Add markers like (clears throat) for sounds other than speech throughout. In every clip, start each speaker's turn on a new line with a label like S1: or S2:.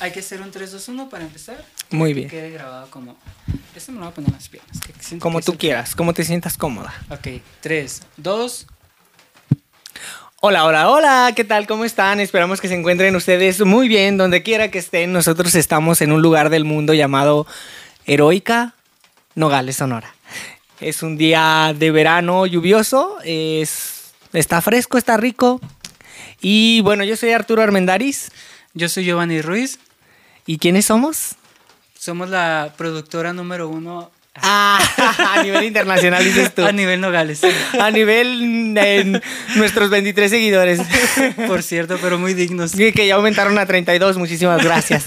S1: Hay que hacer un 3-2-1 para empezar.
S2: Muy
S1: Que
S2: bien.
S1: quede grabado como. Este me lo voy a poner en las piernas. que
S2: Como
S1: que
S2: tú
S1: es el-
S2: quieras, como te sientas cómoda.
S1: Ok, 3, 2.
S2: Hola, hola, hola, ¿qué tal? ¿Cómo están? Esperamos que se encuentren ustedes muy bien, donde quiera que estén. Nosotros estamos en un lugar del mundo llamado Heroica Nogales, Sonora. Es un día de verano lluvioso, es, está fresco, está rico. Y bueno, yo soy Arturo Armendariz.
S1: Yo soy Giovanni Ruiz.
S2: ¿Y quiénes somos?
S1: Somos la productora número uno
S2: Ah, (laughs) a nivel internacional dices tú. (laughs)
S1: a nivel Nogales.
S2: A nivel en nuestros 23 seguidores. (laughs)
S1: Por cierto, pero muy dignos.
S2: Sí, que ya aumentaron a 32, muchísimas gracias.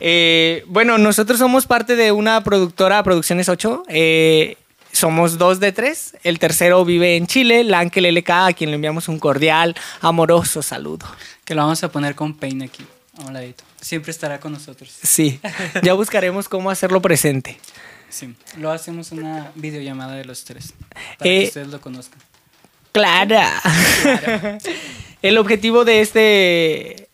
S2: Eh, bueno, nosotros somos parte de una productora, Producciones 8. eh, somos dos de tres. El tercero vive en Chile, la Ángel LK, a quien le enviamos un cordial, amoroso saludo.
S1: Que lo vamos a poner con Pain aquí, a un ladito. Siempre estará con nosotros.
S2: Sí, (laughs) ya buscaremos cómo hacerlo presente.
S1: Sí, lo hacemos una videollamada de los tres. Para
S2: Eh,
S1: que ustedes lo conozcan.
S2: Clara. (laughs) El objetivo de este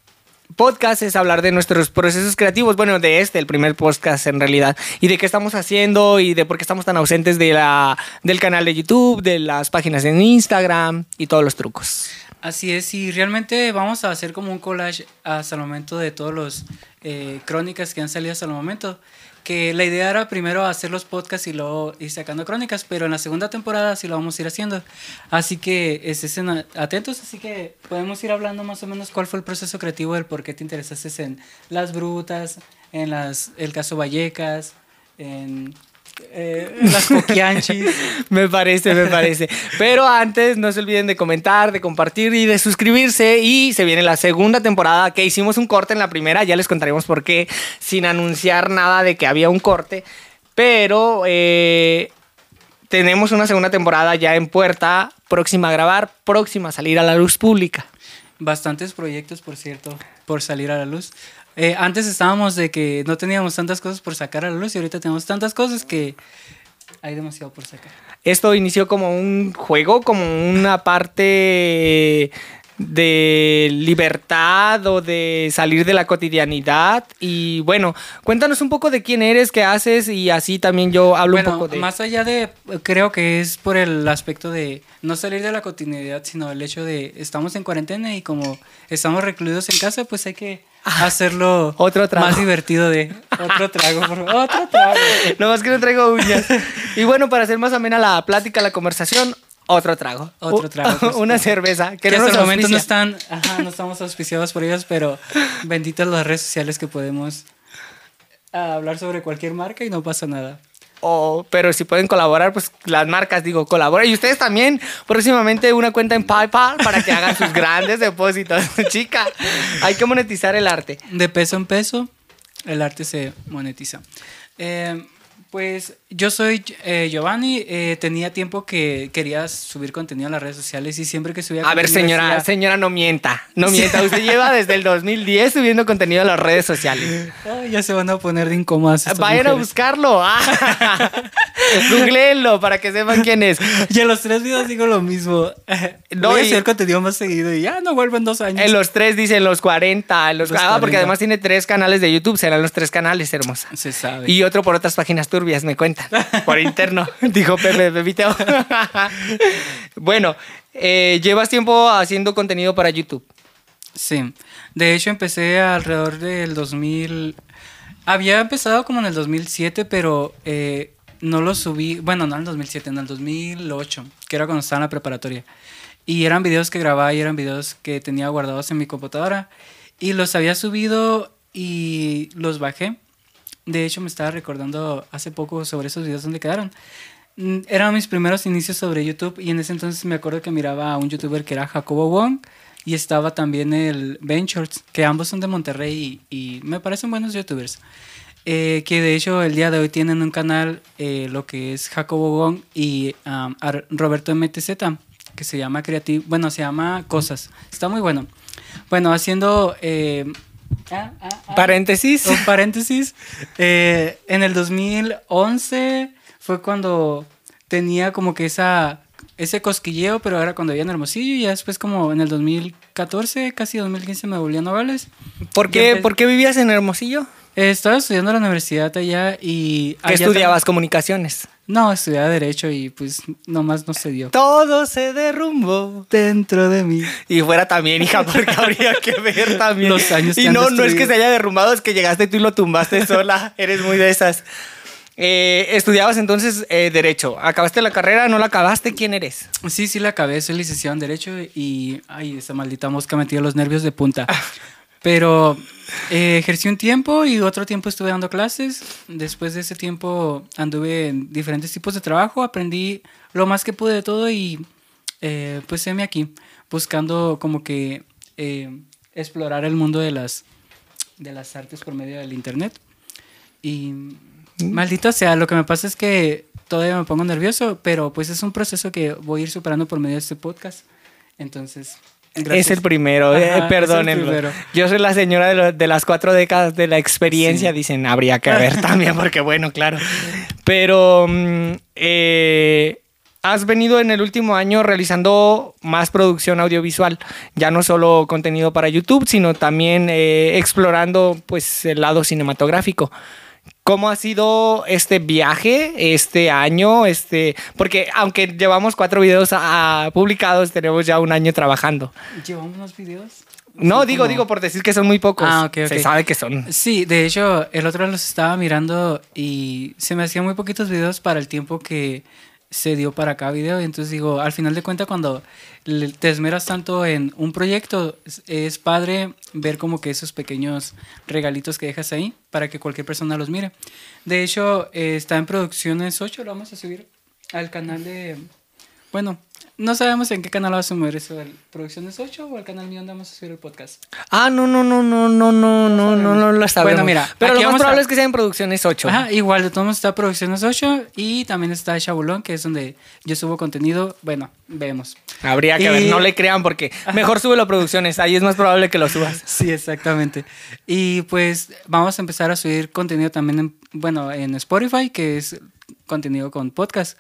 S2: podcast es hablar de nuestros procesos creativos, bueno, de este, el primer podcast en realidad, y de qué estamos haciendo y de por qué estamos tan ausentes de la, del canal de YouTube, de las páginas en Instagram y todos los trucos.
S1: Así es, y realmente vamos a hacer como un collage hasta el momento de todos los eh, crónicas que han salido hasta el momento. Que la idea era primero hacer los podcasts y luego ir sacando crónicas, pero en la segunda temporada sí lo vamos a ir haciendo. Así que estén atentos, así que podemos ir hablando más o menos cuál fue el proceso creativo del por qué te interesaste en las brutas, en las, el caso Vallecas, en eh, las coquianchis. (laughs)
S2: Me parece, me parece. Pero antes no se olviden de comentar, de compartir y de suscribirse. Y se viene la segunda temporada que hicimos un corte en la primera. Ya les contaremos por qué, sin anunciar nada de que había un corte. Pero eh, tenemos una segunda temporada ya en puerta, próxima a grabar, próxima a salir a la luz pública.
S1: Bastantes proyectos, por cierto, por salir a la luz. Eh, antes estábamos de que no teníamos tantas cosas por sacar a la luz y ahorita tenemos tantas cosas que hay demasiado por sacar.
S2: Esto inició como un juego, como una parte de libertad o de salir de la cotidianidad. Y bueno, cuéntanos un poco de quién eres, qué haces y así también yo hablo
S1: bueno,
S2: un poco de...
S1: más allá de, creo que es por el aspecto de no salir de la cotidianidad, sino el hecho de estamos en cuarentena y como estamos recluidos en casa, pues hay que (laughs) hacerlo
S2: Otro trago.
S1: más divertido de otro trago, por favor. otro trago. (laughs)
S2: No más que no traigo uñas. y bueno, para hacer más amena la plática, la conversación, otro trago.
S1: Otro trago, pues. (laughs)
S2: Una cerveza.
S1: Que
S2: no
S1: hasta el momento no están, ajá, no estamos auspiciados por ellos, pero benditas las redes sociales que podemos ah, hablar sobre cualquier marca y no pasa nada.
S2: O, pero si pueden colaborar, pues las marcas, digo, colaboren. Y ustedes también, próximamente una cuenta en PayPal para que hagan sus (laughs) grandes depósitos. (laughs) Chica, hay que monetizar el arte.
S1: De peso en peso, el arte se monetiza. Eh, pues yo soy eh, Giovanni, eh, tenía tiempo que quería subir contenido a las redes sociales y siempre que subía
S2: A ver, señora,
S1: decía,
S2: señora, no mienta. No mienta. Usted lleva desde el 2010 subiendo contenido a las redes sociales.
S1: "Ay, ya se van a poner de incómodas.
S2: Vayan a
S1: mujeres".
S2: buscarlo. Ah. (laughs) Googleenlo para que sepan quién es.
S1: Y en los tres videos digo lo mismo. (laughs)
S2: No,
S1: Voy a hacer contenido más seguido y ya no vuelvo en dos años.
S2: En los tres dicen los 40. en los,
S1: Los
S2: ah, porque
S1: 40.
S2: además tiene tres canales de YouTube. Serán los tres canales, hermosa.
S1: Se sabe.
S2: Y otro por otras páginas turbias, me Por interno, (laughs) dijo Pepe Pepito. (laughs) bueno, eh, llevas tiempo haciendo contenido para YouTube.
S1: Sí. De hecho, empecé alrededor del 2000. Había empezado como en el 2007, pero eh, no lo subí. Bueno, no en el 2007, en el 2008, que era cuando estaba en la preparatoria. Y eran videos que grababa y eran videos que tenía guardados en mi computadora. Y los había subido y los bajé. De hecho, me estaba recordando hace poco sobre esos videos donde quedaron. Mm, Eran mis primeros inicios sobre YouTube y en ese entonces me acuerdo que miraba a un youtuber que era Jacobo Wong y estaba también el Ventures, que ambos son de Monterrey y, me parecen buenos youtubers. Eh, que de hecho el día de hoy tienen un canal, eh, lo que es Jacobo Wong y um, Roberto MTZ, que se llama Creative, bueno, se llama Cosas. Está muy bueno. Bueno, haciendo... eh, ah, ah, ah.
S2: Paréntesis.
S1: Un paréntesis. eh, en el 2011 fue cuando tenía como que esa ese cosquilleo, pero era cuando había en Hermosillo y ya después como en el 2014, casi 2015 me volví a Nogales.
S2: ¿Por qué, ¿Por qué vivías en Hermosillo?
S1: Eh, estaba estudiando en la universidad allá y...
S2: ¿Qué
S1: allá
S2: estudiabas?
S1: tam-
S2: Comunicaciones.
S1: No, estudiaba Derecho y pues nomás no se dio.
S2: Todo se derrumbó.
S1: Dentro de mí.
S2: Y fuera también, hija, porque (laughs) habría que ver también.
S1: Los años
S2: y
S1: que han
S2: no, no es que se haya derrumbado, es que llegaste tú y lo tumbaste sola. Eres muy de esas. Eh, estudiabas entonces eh, Derecho. ¿Acabaste la carrera? ¿No la acabaste? ¿Quién eres?
S1: Sí, sí la acabé, soy licenciado en Derecho y... Ay, esa maldita mosca me tiró los nervios de punta. (laughs) Pero eh, ejercí un tiempo y otro tiempo estuve dando clases. Después de ese tiempo anduve en diferentes tipos de trabajo, aprendí lo más que pude de todo y eh, pues heme aquí, buscando como que eh, explorar el mundo de las, de las artes por medio del internet. Y maldito sea, lo que me pasa es que todavía me pongo nervioso, pero pues es un proceso que voy a ir superando por medio de este podcast. Entonces, gracias.
S2: Es el primero,
S1: Ajá,
S2: eh,
S1: el
S2: perdónenlo.
S1: primero.
S2: Yo soy la señora de, lo- de las cuatro décadas de la experiencia,
S1: Sí.
S2: dicen, habría que ver (laughs) también, porque bueno, claro. Pero mm, eh, has venido en el último año realizando más producción audiovisual, ya no solo contenido para YouTube, sino también eh, explorando pues el lado cinematográfico. ¿Cómo ha sido este viaje, este año? Este, porque aunque llevamos cuatro videos a- a publicados, tenemos ya un año trabajando.
S1: ¿Llevamos unos videos?
S2: No, digo,
S1: como-
S2: digo por decir que son muy pocos.
S1: Ah, ok,
S2: Se
S1: ok.
S2: sabe que son.
S1: Sí, de hecho, el otro los estaba mirando y se me hacían muy poquitos videos para el tiempo que se dio para cada video. Y entonces digo, al final de cuentas, cuando te esmeras tanto en un proyecto, es, es padre ver como que esos pequeños regalitos que dejas ahí para que cualquier persona los mire. De hecho, eh, está en Producciones 8, lo vamos a subir al canal de... Bueno, no sabemos en qué canal vamos a subir eso, el Producciones 8 o al canal mío donde vamos a subir el podcast.
S2: Ah, no, no, no, no, no, no, no, no, no lo sabemos.
S1: Bueno, mira,
S2: Pero lo más
S1: a-
S2: probable es que sea en Producciones 8.
S1: Ajá, igual de todos está Producciones 8 y también está Chabulón, que es donde yo subo contenido. Bueno, vemos.
S2: Habría que
S1: Y-
S2: ver, no le crean porque mejor súbelo a Producciones, ahí es más probable que lo subas. (laughs)
S1: Sí, exactamente. Y pues vamos a empezar a subir contenido también en, bueno, en Spotify, que es contenido con podcast.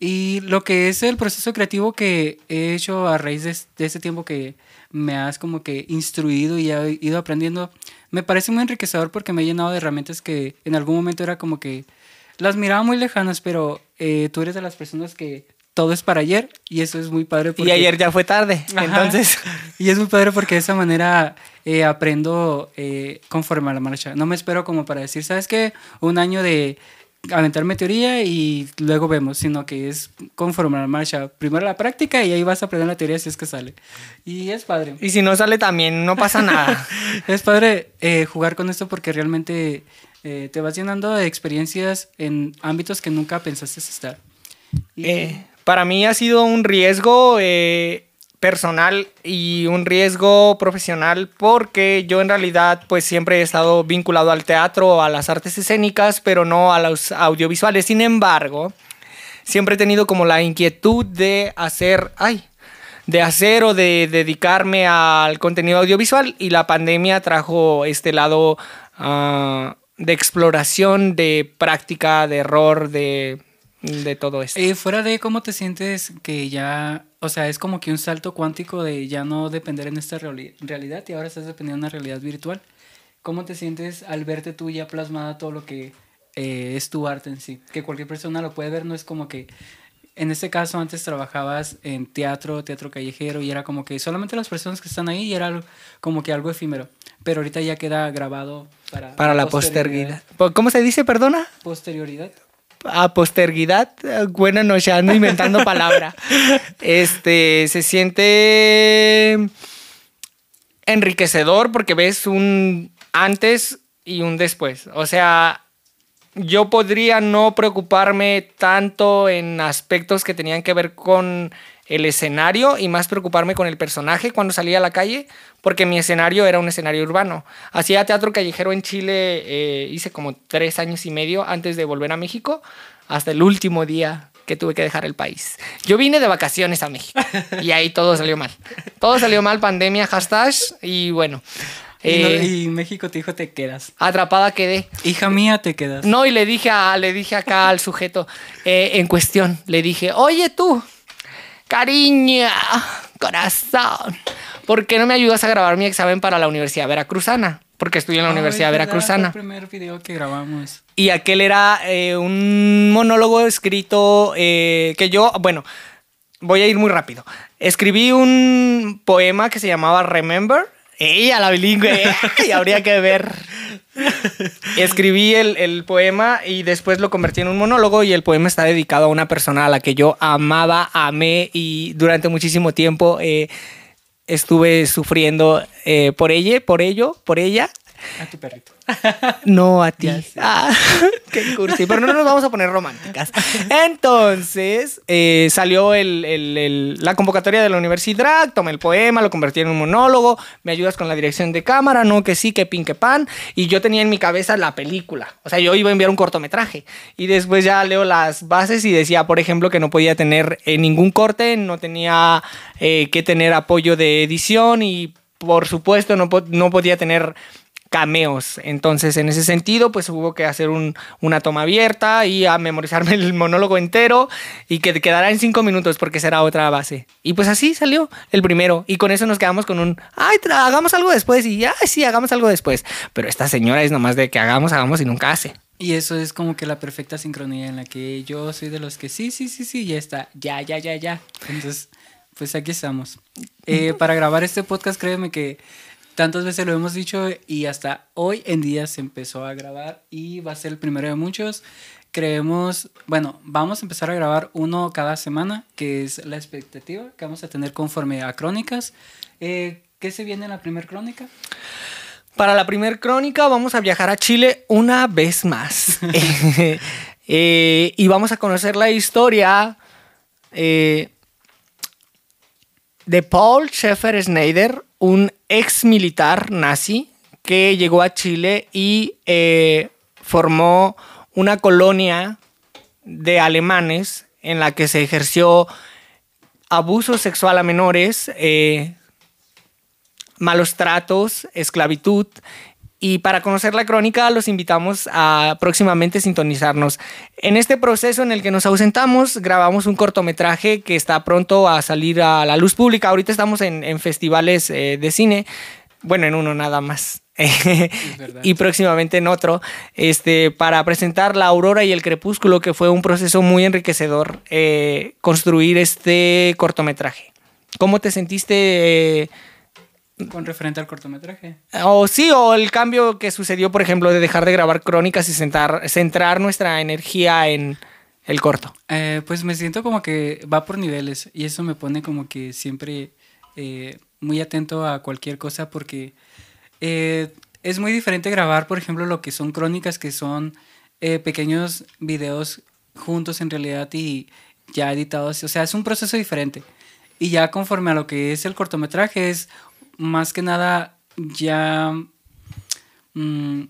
S1: Y lo que es el proceso creativo que he hecho a raíz de, de ese tiempo que me has como que instruido y he ido aprendiendo, me parece muy enriquecedor porque me he llenado de herramientas que en algún momento era como que las miraba muy lejanas, pero eh, tú eres de las personas que todo es para ayer y eso es muy padre.
S2: Y
S1: porque-
S2: ayer ya fue tarde,
S1: Ajá.
S2: entonces... (laughs)
S1: Y es muy padre porque de esa manera eh, aprendo eh, conforme a la marcha. No me espero como para decir, ¿sabes qué? Un año de aventarme teoría y luego vemos, sino que es conforme la marcha. Primero la práctica y ahí vas a aprender la teoría si es que sale. Y es padre.
S2: Y si no sale también, no pasa nada. (laughs)
S1: Es padre eh, jugar con esto porque realmente eh, te vas llenando de experiencias en ámbitos que nunca pensaste estar. Y-
S2: Eh, para mí ha sido un riesgo eh, personal y un riesgo profesional porque yo en realidad pues siempre he estado vinculado al teatro, a las artes escénicas, pero no a los audiovisuales. Sin embargo, siempre he tenido como la inquietud de hacer, ay, de hacer o de dedicarme al contenido audiovisual y la pandemia trajo este lado ah, de exploración, de práctica, de error, de, de todo esto.
S1: Eh, fuera de cómo te sientes que ya, o sea, es como que un salto cuántico de ya no depender en esta reali- realidad y ahora estás dependiendo de una realidad virtual. ¿Cómo te sientes al verte tú ya plasmada todo lo que eh, es tu arte en sí? Que cualquier persona lo puede ver, no es como que, en este caso antes trabajabas en teatro, teatro callejero y era como que solamente las personas que están ahí y era algo- como que algo efímero. Pero ahorita ya queda grabado para,
S2: Para la posteridad. ¿Cómo se dice, perdona?
S1: Posterioridad.
S2: A posteridad. Eh, Buena noche, ando inventando (laughs) palabra. Este, se siente enriquecedor porque ves un antes y un después. O sea, yo podría no preocuparme tanto en aspectos que tenían que ver con el escenario y más preocuparme con el personaje cuando salía a la calle, porque mi escenario era un escenario urbano. Hacía teatro callejero en Chile, eh, hice como tres años y medio antes de volver a México, hasta el último día que tuve que dejar el país. Yo vine de vacaciones a México y ahí todo salió mal. Todo salió mal, pandemia, hashtag, y bueno.
S1: Y, no-
S2: eh,
S1: y México te dijo te quedas.
S2: atrapada quedé.
S1: Hija mía, te quedas.
S2: No, y le dije, a, le dije acá al sujeto eh, en cuestión, le dije, oye tú, Cariño, corazón, ¿por qué no me ayudas a grabar mi examen para la Universidad Veracruzana? Porque estudio en la
S1: Ay,
S2: Universidad
S1: ¿verdad?
S2: Veracruzana.
S1: Fue el primer video que grabamos.
S2: Y aquel era eh, un monólogo escrito eh, que yo, bueno, voy a ir muy rápido. Escribí un poema que se llamaba Remember. ¡Ella, la bilingüe! (laughs) ¡Ay, habría que ver! (laughs) Escribí el, el poema y después lo convertí en un monólogo y el poema está dedicado a una persona a la que yo amaba, amé y durante muchísimo tiempo eh, estuve sufriendo eh, por ella, por ello, por ella.
S1: A tu perrito. (laughs)
S2: No a ti. Ah, (laughs) qué cursi. Pero no nos vamos a poner románticas. Entonces, eh, salió el- el- el- la convocatoria de la universidad, tomé el poema, lo convertí en un monólogo, me ayudas con la dirección de cámara, no, que sí, que pin, que pan. Y yo tenía en mi cabeza la película. O sea, yo iba a enviar un cortometraje. Y después ya leo las bases y decía, por ejemplo, que no podía tener eh, ningún corte, no tenía eh, que tener apoyo de edición y, por supuesto, no, po- no podía tener cameos. Entonces, en ese sentido, pues hubo que hacer un- una toma abierta y a memorizarme el monólogo entero y que quedara en cinco minutos porque será otra base. Y pues así salió el primero. Y con eso nos quedamos con un, ay, hagamos algo después. Y ya, sí, hagamos algo después. Pero esta señora es nomás de que hagamos, hagamos y nunca hace.
S1: Y eso es como que la perfecta sincronía en la que yo soy de los que sí, sí, sí, sí, ya está, ya, ya, ya, ya. Entonces, pues aquí estamos. Eh, para grabar este podcast, créeme que tantas veces lo hemos dicho y hasta hoy en día se empezó a grabar y va a ser el primero de muchos. Creemos, bueno, vamos a empezar a grabar uno cada semana, que es la expectativa que vamos a tener conforme a crónicas. Eh, ¿Qué se viene en la primera crónica?
S2: Para la primer crónica vamos a viajar a Chile una vez más. (laughs) (laughs) Eh, y vamos a conocer la historia eh, de Paul Schaeffer Schneider, un ex militar nazi que llegó a Chile y eh, formó una colonia de alemanes en la que se ejerció abuso sexual a menores, eh, malos tratos, esclavitud. Y para conocer la crónica los invitamos a próximamente sintonizarnos. En este proceso en el que nos ausentamos, grabamos un cortometraje que está pronto a salir a la luz pública. Ahorita estamos en, en festivales eh, de cine, bueno, en uno nada más. (laughs) y próximamente en otro, este, para presentar La Aurora y el Crepúsculo, que fue un proceso muy enriquecedor eh, construir este cortometraje. ¿Cómo te sentiste? eh,
S1: Con referente al cortometraje.
S2: o sí, o el cambio que sucedió, por ejemplo, de dejar de grabar crónicas y centrar, centrar nuestra energía en el corto.
S1: Eh, pues me siento como que va por niveles y eso me pone como que siempre eh, muy atento a cualquier cosa porque eh, es muy diferente grabar, por ejemplo, lo que son crónicas que son pequeños videos juntos en realidad y ya editados. O sea, es un proceso diferente. Y ya conforme a lo que es el cortometraje es más que nada ya... mm,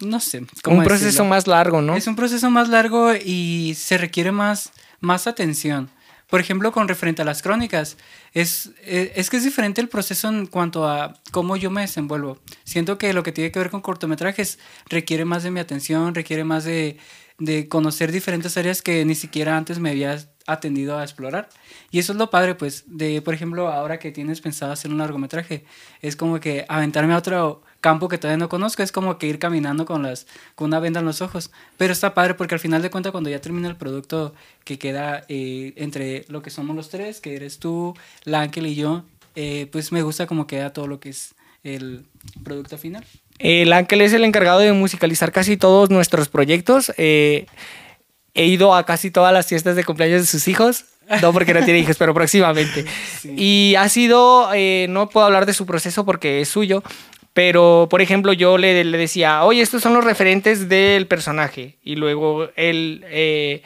S1: no sé. cómo
S2: Un proceso
S1: decirlo.
S2: más largo, ¿no?
S1: Es un proceso más largo y se requiere más, más atención. Por ejemplo, con referente a las crónicas, es, eh, es que es diferente el proceso en cuanto a cómo yo me desenvuelvo. Siento que lo que tiene que ver con cortometrajes requiere más de mi atención, requiere más de, de conocer diferentes áreas que ni siquiera antes me había atendido a explorar. Y eso es lo padre, pues, de, por ejemplo, ahora que tienes pensado hacer un largometraje, es como que aventarme a otro campo que todavía no conozco, es como que ir caminando con, las, con una venda en los ojos. Pero está padre porque al final de cuentas, cuando ya termina el producto que queda eh, entre lo que somos los tres, que eres tú, la y yo, eh, pues me gusta como queda todo lo que es el producto final.
S2: El Ángel es el encargado de musicalizar casi todos nuestros proyectos. Eh, he ido a casi todas las fiestas de cumpleaños de sus hijos. No porque no tiene hijos, pero próximamente. (laughs)
S1: Sí.
S2: Y ha sido, eh, no puedo hablar de su proceso porque es suyo, pero por ejemplo yo le, le decía, oye, estos son los referentes del personaje. Y luego él eh,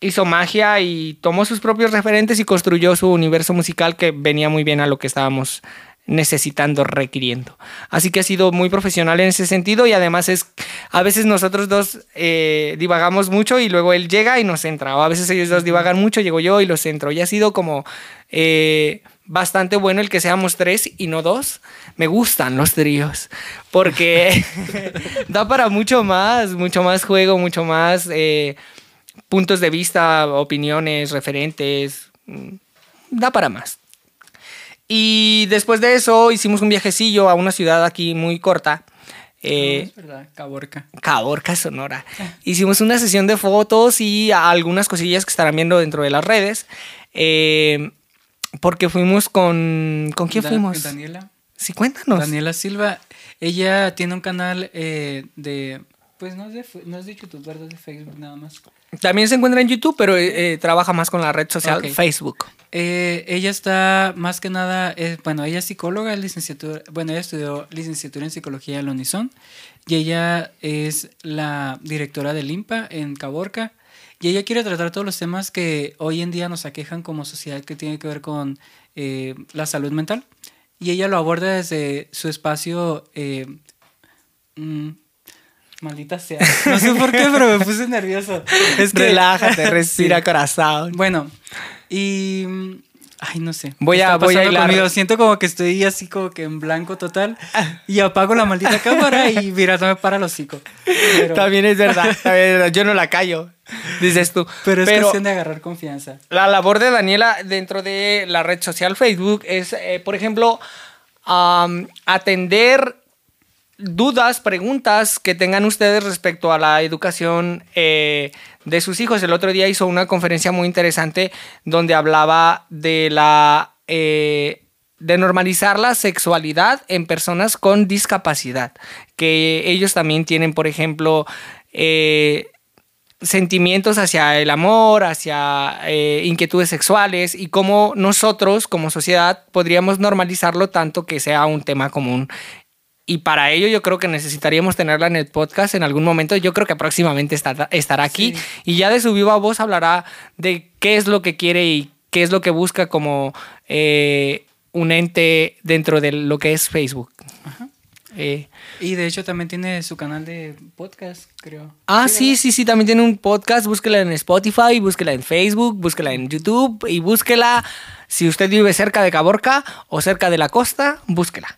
S2: hizo magia y tomó sus propios referentes y construyó su universo musical que venía muy bien a lo que estábamos necesitando, requiriendo. Así que ha sido muy profesional en ese sentido y además es, a veces nosotros dos eh, divagamos mucho y luego él llega y nos entra, o a veces ellos dos divagan mucho, llego yo y los entro. Y ha sido como eh, bastante bueno el que seamos tres y no dos. Me gustan los tríos porque (laughs) (laughs) da para mucho más, mucho más juego, mucho más... eh, puntos de vista, opiniones, referentes, mm, da para más. Y después de eso hicimos un viajecillo a una ciudad aquí muy corta. eh,
S1: es verdad, Caborca.
S2: Caborca, Sonora. Hicimos una sesión de fotos y algunas cosillas que estarán viendo dentro de las redes. eh, porque fuimos con... ¿Con quién
S1: Da-
S2: fuimos?
S1: Daniela.
S2: Sí, cuéntanos.
S1: Daniela Silva. Ella tiene un canal eh, de. Pues no es de, no es de YouTube, ¿verdad? Es de Facebook nada más.
S2: También se encuentra en YouTube, pero eh, eh, trabaja más con la red social
S1: Ok.
S2: Facebook.
S1: Eh, ella está más que nada, eh, bueno, ella es psicóloga, es licenciatura, bueno, ella estudió licenciatura en psicología en la Unison y ella es la directora del IMPA en Caborca y ella quiere tratar todos los temas que hoy en día nos aquejan como sociedad que tiene que ver con la salud mental y ella lo aborda desde su espacio mm, maldita sea no sé por qué pero me puse nervioso es que
S2: Relájate, (laughs) respira
S1: Sí.
S2: corazón.
S1: bueno, y. Ay, no sé.
S2: Voy
S1: ¿Qué
S2: a- voy a hilar.
S1: conmigo? Siento como que estoy así como que en blanco total. Y apago la maldita cámara y mira, no me para el hocico. Pero,
S2: También es verdad, también es verdad, yo no la callo, dices tú.
S1: pero es cuestión de agarrar confianza.
S2: La labor de Daniela dentro de la red social Facebook es, eh, por ejemplo, atender dudas, preguntas que tengan ustedes respecto a la educación eh, de sus hijos. El otro día hizo una conferencia muy interesante donde hablaba de la... eh, de normalizar la sexualidad en personas con discapacidad, que ellos también tienen, por ejemplo, eh, sentimientos hacia el amor, hacia inquietudes sexuales y cómo nosotros como sociedad podríamos normalizarlo tanto que sea un tema común. Y para ello yo creo que necesitaríamos tenerla en el podcast en algún momento. Yo creo que próximamente estará, estará aquí
S1: Sí.
S2: y ya de su viva voz hablará de qué es lo que quiere y qué es lo que busca como eh, un ente dentro de lo que es Facebook. Eh,
S1: Y de hecho también tiene su canal de podcast, creo.
S2: Ah, sí, sí, sí, también tiene un podcast. Búsquela en Spotify, búsquela en Facebook, búsquela en YouTube y búsquela si usted vive cerca de Caborca o cerca de la costa, búsquela.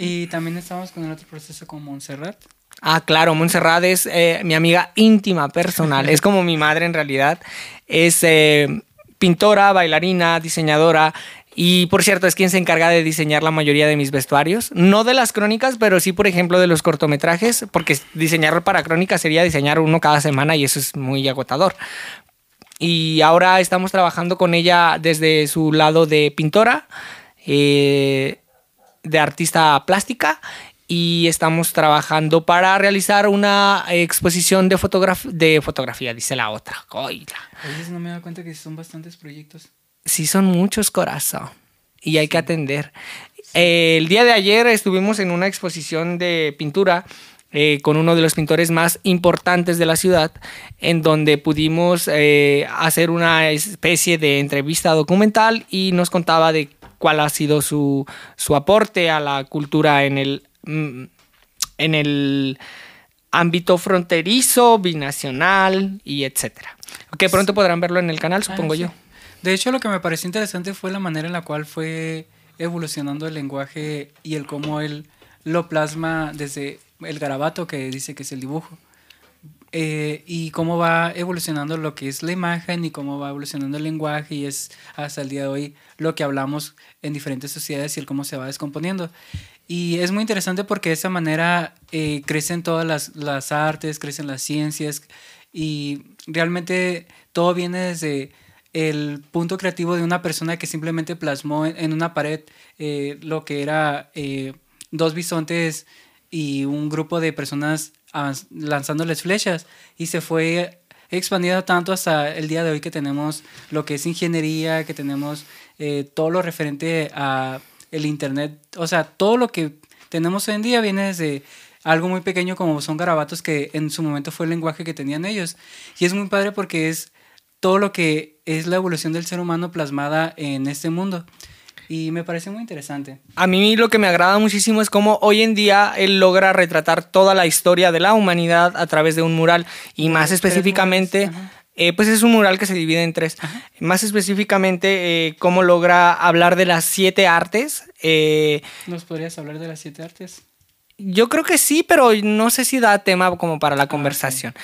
S1: Y también estamos con el otro proceso con Montserrat.
S2: Ah, claro, Montserrat es eh, mi amiga íntima, personal. (laughs) es como mi madre en realidad. Es eh, pintora, bailarina, diseñadora. Y por cierto, es quien se encarga de diseñar la mayoría de mis vestuarios. No de las crónicas, pero sí, por ejemplo, de los cortometrajes, porque diseñar para crónicas sería diseñar uno cada semana y eso es muy agotador. Y ahora estamos trabajando con ella desde su lado de pintora, eh, de artista plástica y estamos trabajando para realizar una exposición de, fotograf- de fotografía, dice la otra. Oíla.
S1: A veces no me da cuenta que son bastantes proyectos.
S2: Sí, son muchos corazón y hay que atender. Eh, el día de ayer estuvimos en una exposición de pintura eh, con uno de los pintores más importantes de la ciudad, en donde pudimos eh, hacer una especie de entrevista documental y nos contaba de cuál ha sido su, su aporte a la cultura en el, mm, en el ámbito fronterizo, binacional y etcétera. Que pronto podrán verlo en el canal, supongo
S1: Ah, sí.
S2: yo.
S1: De hecho, lo que me pareció interesante fue la manera en la cual fue evolucionando el lenguaje y el cómo él lo plasma desde el garabato, que dice que es el dibujo, eh, y cómo va evolucionando lo que es la imagen y cómo va evolucionando el lenguaje y es hasta el día de hoy lo que hablamos en diferentes sociedades y el cómo se va descomponiendo. Y es muy interesante porque de esa manera eh, crecen todas las, las artes, crecen las ciencias y realmente todo viene desde el punto creativo de una persona que simplemente plasmó en, una pared eh, lo que era dos bisontes y un grupo de personas lanzándoles flechas. Y se fue expandiendo tanto hasta el día de hoy que tenemos lo que es ingeniería, que tenemos eh, todo lo referente a el internet, o sea, todo lo que tenemos hoy en día viene desde algo muy pequeño como son garabatos que en su momento fue el lenguaje que tenían ellos. Y es muy padre porque es todo lo que es la evolución del ser humano plasmada en este mundo y me parece muy interesante.
S2: A mí lo que me agrada muchísimo es cómo hoy en día él logra retratar toda la historia de la humanidad a través de un mural y más específicamente, eh, pues es un mural que se divide en tres. Más específicamente, eh, cómo logra hablar de las siete artes. eh,
S1: ¿Nos podrías hablar de las siete artes?
S2: Yo creo que sí, pero no sé si da tema como para la
S1: Ah,
S2: conversación.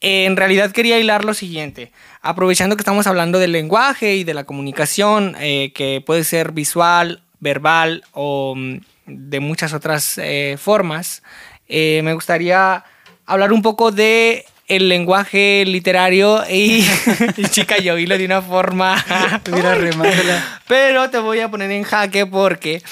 S2: En realidad quería hilar lo siguiente. Aprovechando que estamos hablando del lenguaje y de la comunicación, eh, que puede ser visual, verbal o mm, de muchas otras eh, formas, eh, me gustaría hablar un poco de el lenguaje literario y, (laughs) y chica, yo hilo de una forma... (laughs)
S1: Mira.
S2: Pero te voy a poner en jaque porque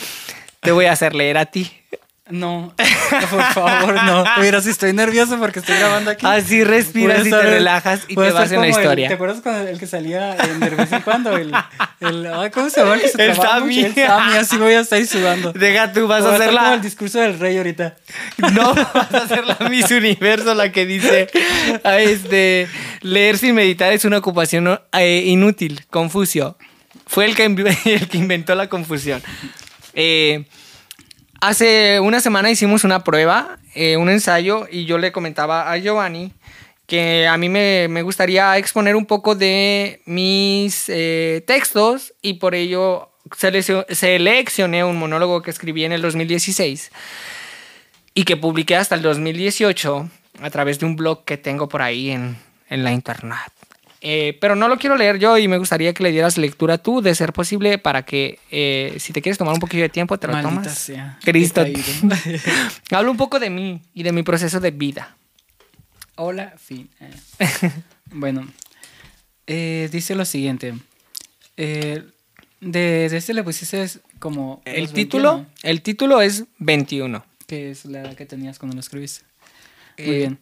S2: te voy a hacer leer a ti.
S1: No, (laughs) por favor, no. Mira, si estoy nervioso porque estoy grabando aquí.
S2: Así
S1: Voy
S2: respiras y te relajas y te vas en la
S1: el-
S2: historia.
S1: ¿Te acuerdas con el, que salía en de vez en cuando? El, el, ¿Cómo se llama? El, que se
S2: El Sammy.
S1: mucho? El Sammy, así voy a estar ahí sudando.
S2: Deja tú, vas a hacer
S1: estar como
S2: la...
S1: el discurso del rey ahorita.
S2: No, (laughs) vas a hacer la Miss Universo, la que dice, ah, este, leer sin meditar es una ocupación eh, inútil. Confucio. Fue el que, (laughs) el que inventó la confusión. Eh, hace una semana hicimos una prueba, eh, un ensayo, y yo le comentaba a Giovanni que a mí me, me gustaría exponer un poco de mis eh, textos y por ello selec- seleccioné un monólogo que escribí en el 2016 y que publiqué hasta el 2018 a través de un blog que tengo por ahí en, en la internet. Eh, pero no lo quiero leer yo y me gustaría que le dieras lectura tú, de ser posible, para que eh, si te quieres tomar un poquillo de tiempo, te lo
S1: Maldita
S2: tomas.
S1: sea.
S2: Cristo. (laughs) Hablo un poco de mí y de mi proceso de vida.
S1: Hola, fin. Eh. Bueno, eh, dice lo siguiente. Eh, de, de este le pusiste como...
S2: El título,
S1: 21,
S2: el título es 21.
S1: Que es la edad que tenías cuando lo escribiste. Muy bien.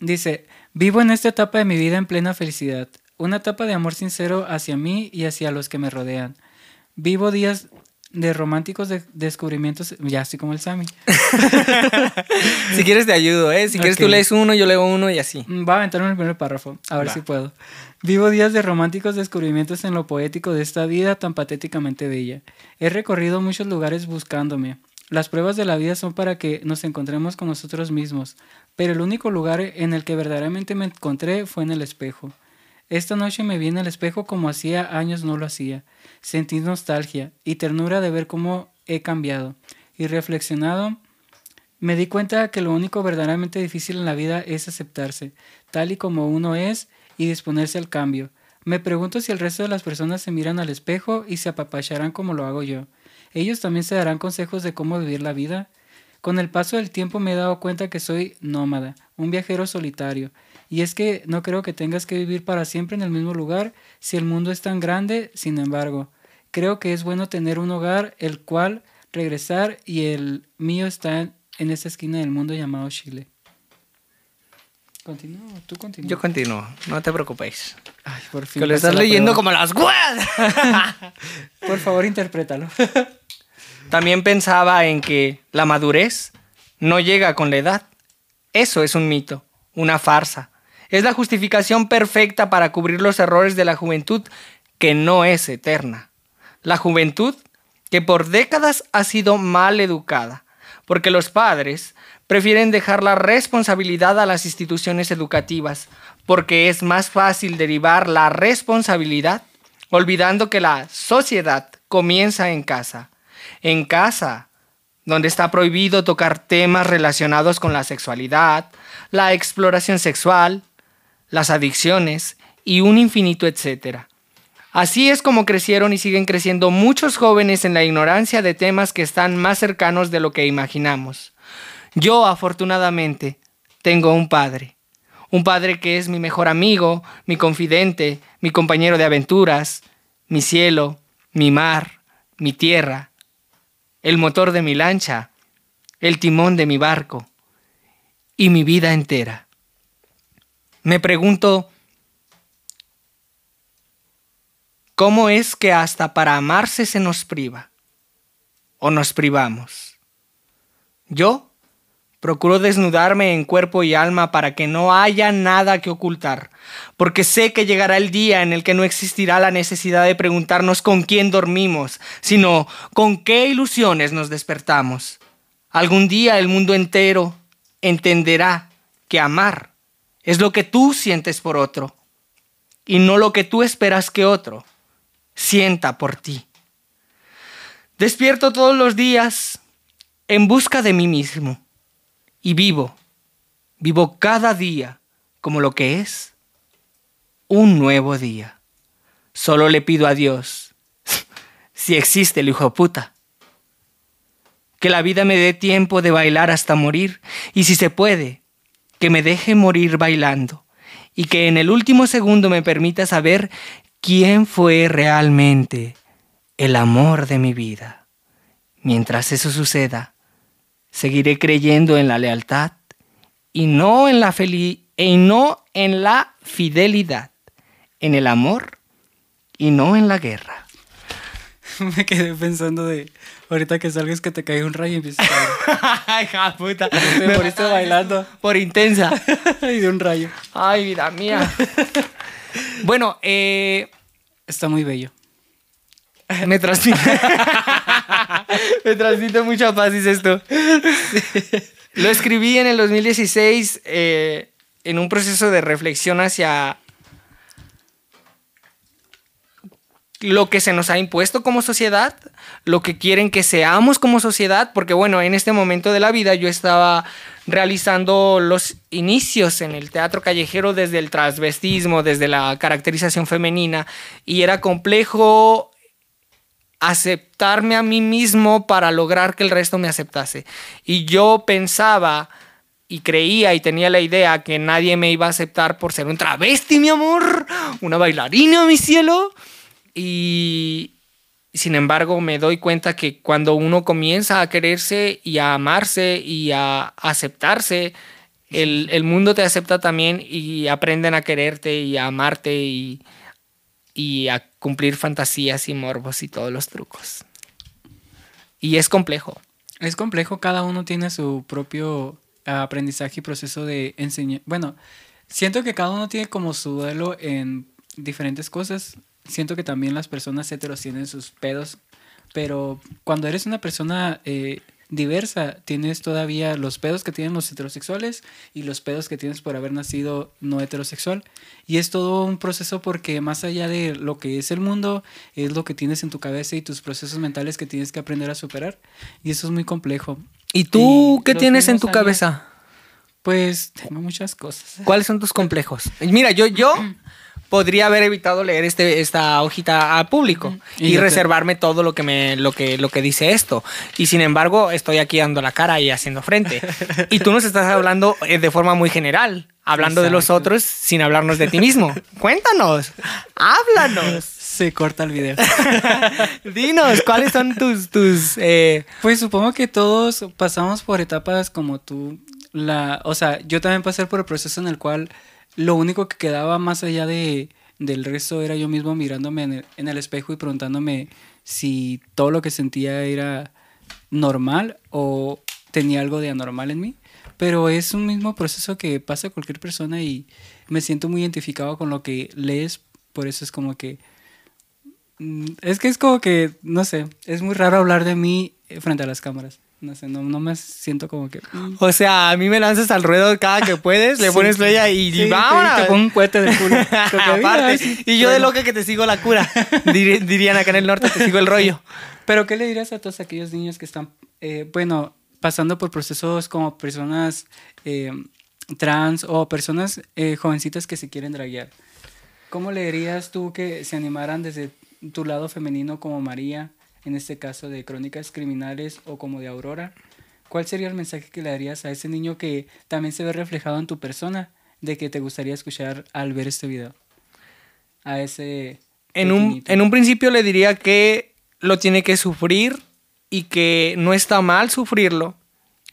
S1: Dice, vivo en esta etapa de mi vida en plena felicidad. Una etapa de amor sincero hacia mí y hacia los que me rodean. Vivo días de románticos de- descubrimientos. Ya estoy como el Sammy. (laughs)
S2: Si quieres te ayudo, ¿eh? Si quieres tú lees uno, yo leo uno y así.
S1: Mm, Voy a aventarme el primer párrafo, a ver
S2: Va.
S1: si puedo. Vivo días de románticos descubrimientos en lo poético de esta vida tan patéticamente bella. He recorrido muchos lugares buscándome. Las pruebas de la vida son para que nos encontremos con nosotros mismos, pero el único lugar en el que verdaderamente me encontré fue en el espejo. Esta noche me vi en el espejo como hacía años no lo hacía. Sentí nostalgia y ternura de ver cómo he cambiado. Y reflexionado, me di cuenta que lo único verdaderamente difícil en la vida es aceptarse, tal y como uno es, y disponerse al cambio. Me pregunto si el resto de las personas se miran al espejo y se apapacharán como lo hago yo. Ellos también se darán consejos de cómo vivir la vida. Con el paso del tiempo me he dado cuenta que soy nómada, un viajero solitario. Y es que no creo que tengas que vivir para siempre en el mismo lugar si el mundo es tan grande, sin embargo. Creo que es bueno tener un hogar el cual regresar y el mío está en, esta esquina del mundo llamado Chile. Continúo, tú continúa.
S2: Yo continúo, no te preocupéis.
S1: Ay, por fin.
S2: Que lo estás leyendo
S1: prueba.
S2: como las weas. (laughs) (laughs)
S1: Por favor, interprétalo.
S2: También pensaba en que la madurez no llega con la edad. Eso es un mito, una farsa. Es la justificación perfecta para cubrir los errores de la juventud que no es eterna. La juventud que por décadas ha sido mal educada, porque los padres prefieren dejar la responsabilidad a las instituciones educativas, porque es más fácil derivar la responsabilidad olvidando que la sociedad comienza en casa. En casa, donde está prohibido tocar temas relacionados con la sexualidad, la exploración sexual, las adicciones y un infinito etcétera. Así es como crecieron y siguen creciendo muchos jóvenes en la ignorancia de temas que están más cercanos de lo que imaginamos. Yo, afortunadamente, tengo un padre. Un padre que es mi mejor amigo, mi confidente, mi compañero de aventuras, mi cielo, mi mar, mi tierra, el motor de mi lancha, el timón de mi barco y mi vida entera. Me pregunto, ¿cómo es que hasta para amarse se nos priva? ¿O nos privamos? Yo procuro desnudarme en cuerpo y alma para que no haya nada que ocultar, porque sé que llegará el día en el que no existirá la necesidad de preguntarnos con quién dormimos, sino con qué ilusiones nos despertamos. Algún día el mundo entero entenderá que amar es lo que tú sientes por otro y no lo que tú esperas que otro sienta por ti. Despierto todos los días en busca de mí mismo, y vivo, vivo cada día como lo que es un nuevo día. Solo le pido a Dios, (laughs) si existe el hijo puta, que la vida me dé tiempo de bailar hasta morir y si se puede, que me deje morir bailando y que en el último segundo me permita saber quién fue realmente el amor de mi vida. Mientras eso suceda, seguiré creyendo en la lealtad y no en la y no en la fidelidad, en el amor y no en la guerra. (laughs)
S1: Me quedé pensando de ahorita que salgas que te caiga un rayo y empiezas
S2: a (laughs) Ay, hija puta. (laughs)
S1: Te moriste bailando.
S2: Por intensa.
S1: y de un rayo.
S2: Ay, vida mía. bueno, eh,
S1: está muy bello.
S2: Me transmite. me transmite mucha paz, dice esto. Lo escribí en el 2016 eh, en un proceso de reflexión hacia lo que se nos ha impuesto como sociedad, lo que quieren que seamos como sociedad, porque bueno, en este momento de la vida yo estaba realizando los inicios en el teatro callejero desde el transvestismo, desde la caracterización femenina, y era complejo aceptarme a mí mismo para lograr que el resto me aceptase. Y yo pensaba y creía y tenía la idea que nadie me iba a aceptar por ser un travesti, mi amor, una bailarina, mi cielo. Y sin embargo me doy cuenta que cuando uno comienza a quererse y a amarse y a aceptarse, el, el mundo te acepta también y aprenden a quererte y a amarte y, y a cumplir fantasías y morbos y todos los trucos. Y es complejo.
S1: Es complejo, cada uno tiene su propio aprendizaje y proceso de enseñar. Bueno, siento que cada uno tiene como su duelo en diferentes cosas siento que también las personas heteros tienen sus pedos, pero cuando eres una persona eh, diversa, tienes todavía los pedos que tienen los heterosexuales y los pedos que tienes por haber nacido no heterosexual. Y es todo un proceso porque más allá de lo que es el mundo, es lo que tienes en tu cabeza y tus procesos mentales que tienes que aprender a superar. Y eso es muy complejo.
S2: ¿Y tú qué tienes en tu cabeza?
S1: Pues tengo muchas cosas.
S2: ¿Cuáles son tus complejos? Mira, yo, yo (clears throat) podría haber evitado leer este, esta hojita al público y, reservarme todo lo que, me, lo, que, lo que dice esto. Y sin embargo, estoy aquí dando la cara y haciendo frente. (laughs) y tú nos estás hablando eh, de forma muy general, hablando de los otros sin hablarnos de ti mismo. Cuéntanos, háblanos.
S1: Se corta el video. (laughs)
S2: Dinos, ¿cuáles son tus... tus eh?
S1: Pues supongo que todos pasamos por etapas como tú. La, o sea, yo también pasé por el proceso en el cual lo único que quedaba más allá de, del resto era yo mismo mirándome en el, en el espejo y preguntándome si todo lo que sentía era normal o tenía algo de anormal en mí. Pero es un mismo proceso que pasa cualquier persona y me siento muy identificado con lo que lees. Por eso es como que... Mm, es que es como que, no sé, es muy raro hablar de mí frente a las cámaras. No sé, no, me siento como que.
S2: Mm. O sea, a mí me lanzas al ruedo cada que puedes, le (laughs) pones play y, sí,
S1: Te, pongo un cohete de culo. (laughs)
S2: y yo de loca que te sigo la cura. (laughs) dirían acá en el norte, te sigo el rollo.
S1: Pero, ¿qué le dirías a todos aquellos niños que están, eh, bueno, pasando por procesos como personas eh, trans o personas eh, jovencitas que se quieren draguear? ¿Cómo le dirías tú que se animaran desde tu lado femenino como María? En este caso de Crónicas Criminales o como de Aurora, ¿cuál sería el mensaje que le darías a ese niño que también se ve reflejado en tu persona de que te gustaría escuchar al ver este video? A ese...
S2: En un, en un principio le diría que lo tiene que sufrir y que no está mal sufrirlo,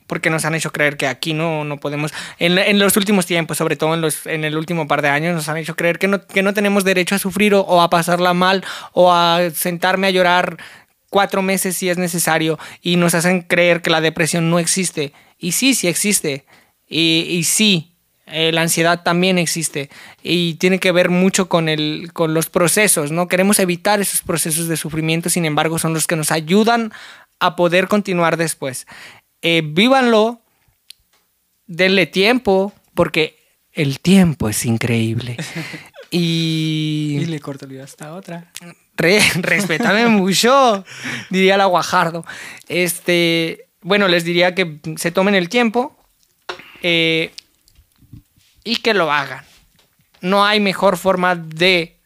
S2: porque nos han hecho creer que aquí no, no podemos, en, en, los últimos tiempos, sobre todo en, los, en el último par de años, nos han hecho creer que no, que no tenemos derecho a sufrir o, o, a pasarla mal o a sentarme a llorar cuatro meses si es necesario y nos hacen creer que la depresión no existe. Y sí, sí existe. Y, y sí, eh, la ansiedad también existe y tiene que ver mucho con, el, con los procesos, ¿no? Queremos evitar esos procesos de sufrimiento, sin embargo, son los que nos ayudan a poder continuar después. Eh, vívanlo, denle tiempo, porque el tiempo es increíble. (laughs) y...
S1: Y le corto el hasta otra.
S2: Re, respétame (laughs) mucho, diría la Guajardo. Este, bueno, les diría que se tomen el tiempo eh, y que lo hagan. No hay mejor forma de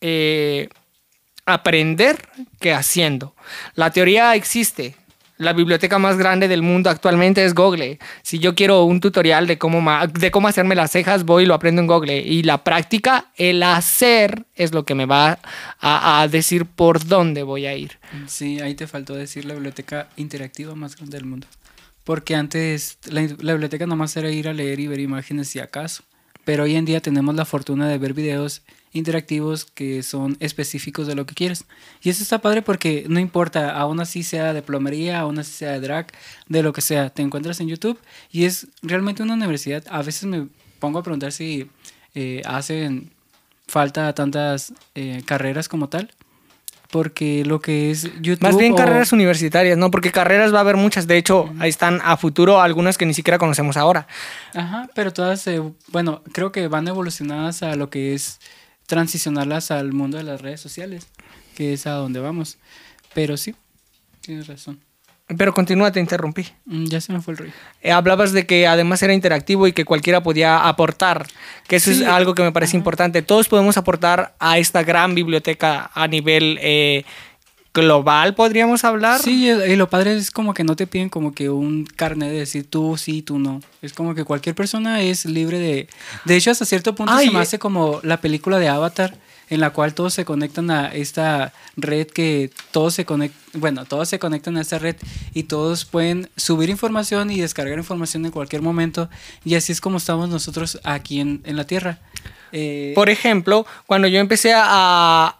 S2: eh, aprender que haciendo. La teoría existe. La biblioteca más grande del mundo actualmente es Google. Si yo quiero un tutorial de cómo, de cómo hacerme las cejas, voy y lo aprendo en Google. Y la práctica, el hacer, es lo que me va a, decir por dónde voy a ir.
S1: Sí, ahí te faltó decir la biblioteca interactiva más grande del mundo. Porque antes la, la biblioteca nomás era ir a leer y ver imágenes si acaso. Pero hoy en día tenemos la fortuna de ver videos interactivos que son específicos de lo que quieres. Y eso está padre porque no importa, aún así sea de plomería, aún así sea de drag, de lo que sea, te encuentras en YouTube y es realmente una universidad. A veces me pongo a preguntar si eh, hacen falta tantas eh, carreras como tal. Porque lo que es YouTube.
S2: Más bien carreras universitarias, ¿no? Porque carreras va a haber muchas. De hecho, ahí están a futuro algunas que ni siquiera conocemos ahora.
S1: Ajá, pero todas, bueno, creo que van evolucionadas a lo que es transicionarlas al mundo de las redes sociales, que es a donde vamos. Pero sí, tienes razón.
S2: Pero continúa, te interrumpí.
S1: Mm, ya se me fue el rollo.
S2: Eh, hablabas de que además era interactivo y que cualquiera podía aportar, que eso es algo que me parece importante. Todos podemos aportar a esta gran biblioteca a nivel eh, global, podríamos hablar.
S1: Sí, y lo padre es como que no te piden como que un carnet de decir tú sí, tú no. Es como que cualquier persona es libre de... De hecho, hasta cierto punto se me hace como la película de Avatar, en la cual todos se conectan a esta red que todos se conectan, bueno, todos se conectan a esta red y todos pueden subir información y descargar información en cualquier momento. Y así es como estamos nosotros aquí en, en la Tierra.
S2: Eh, Por ejemplo, cuando yo empecé a,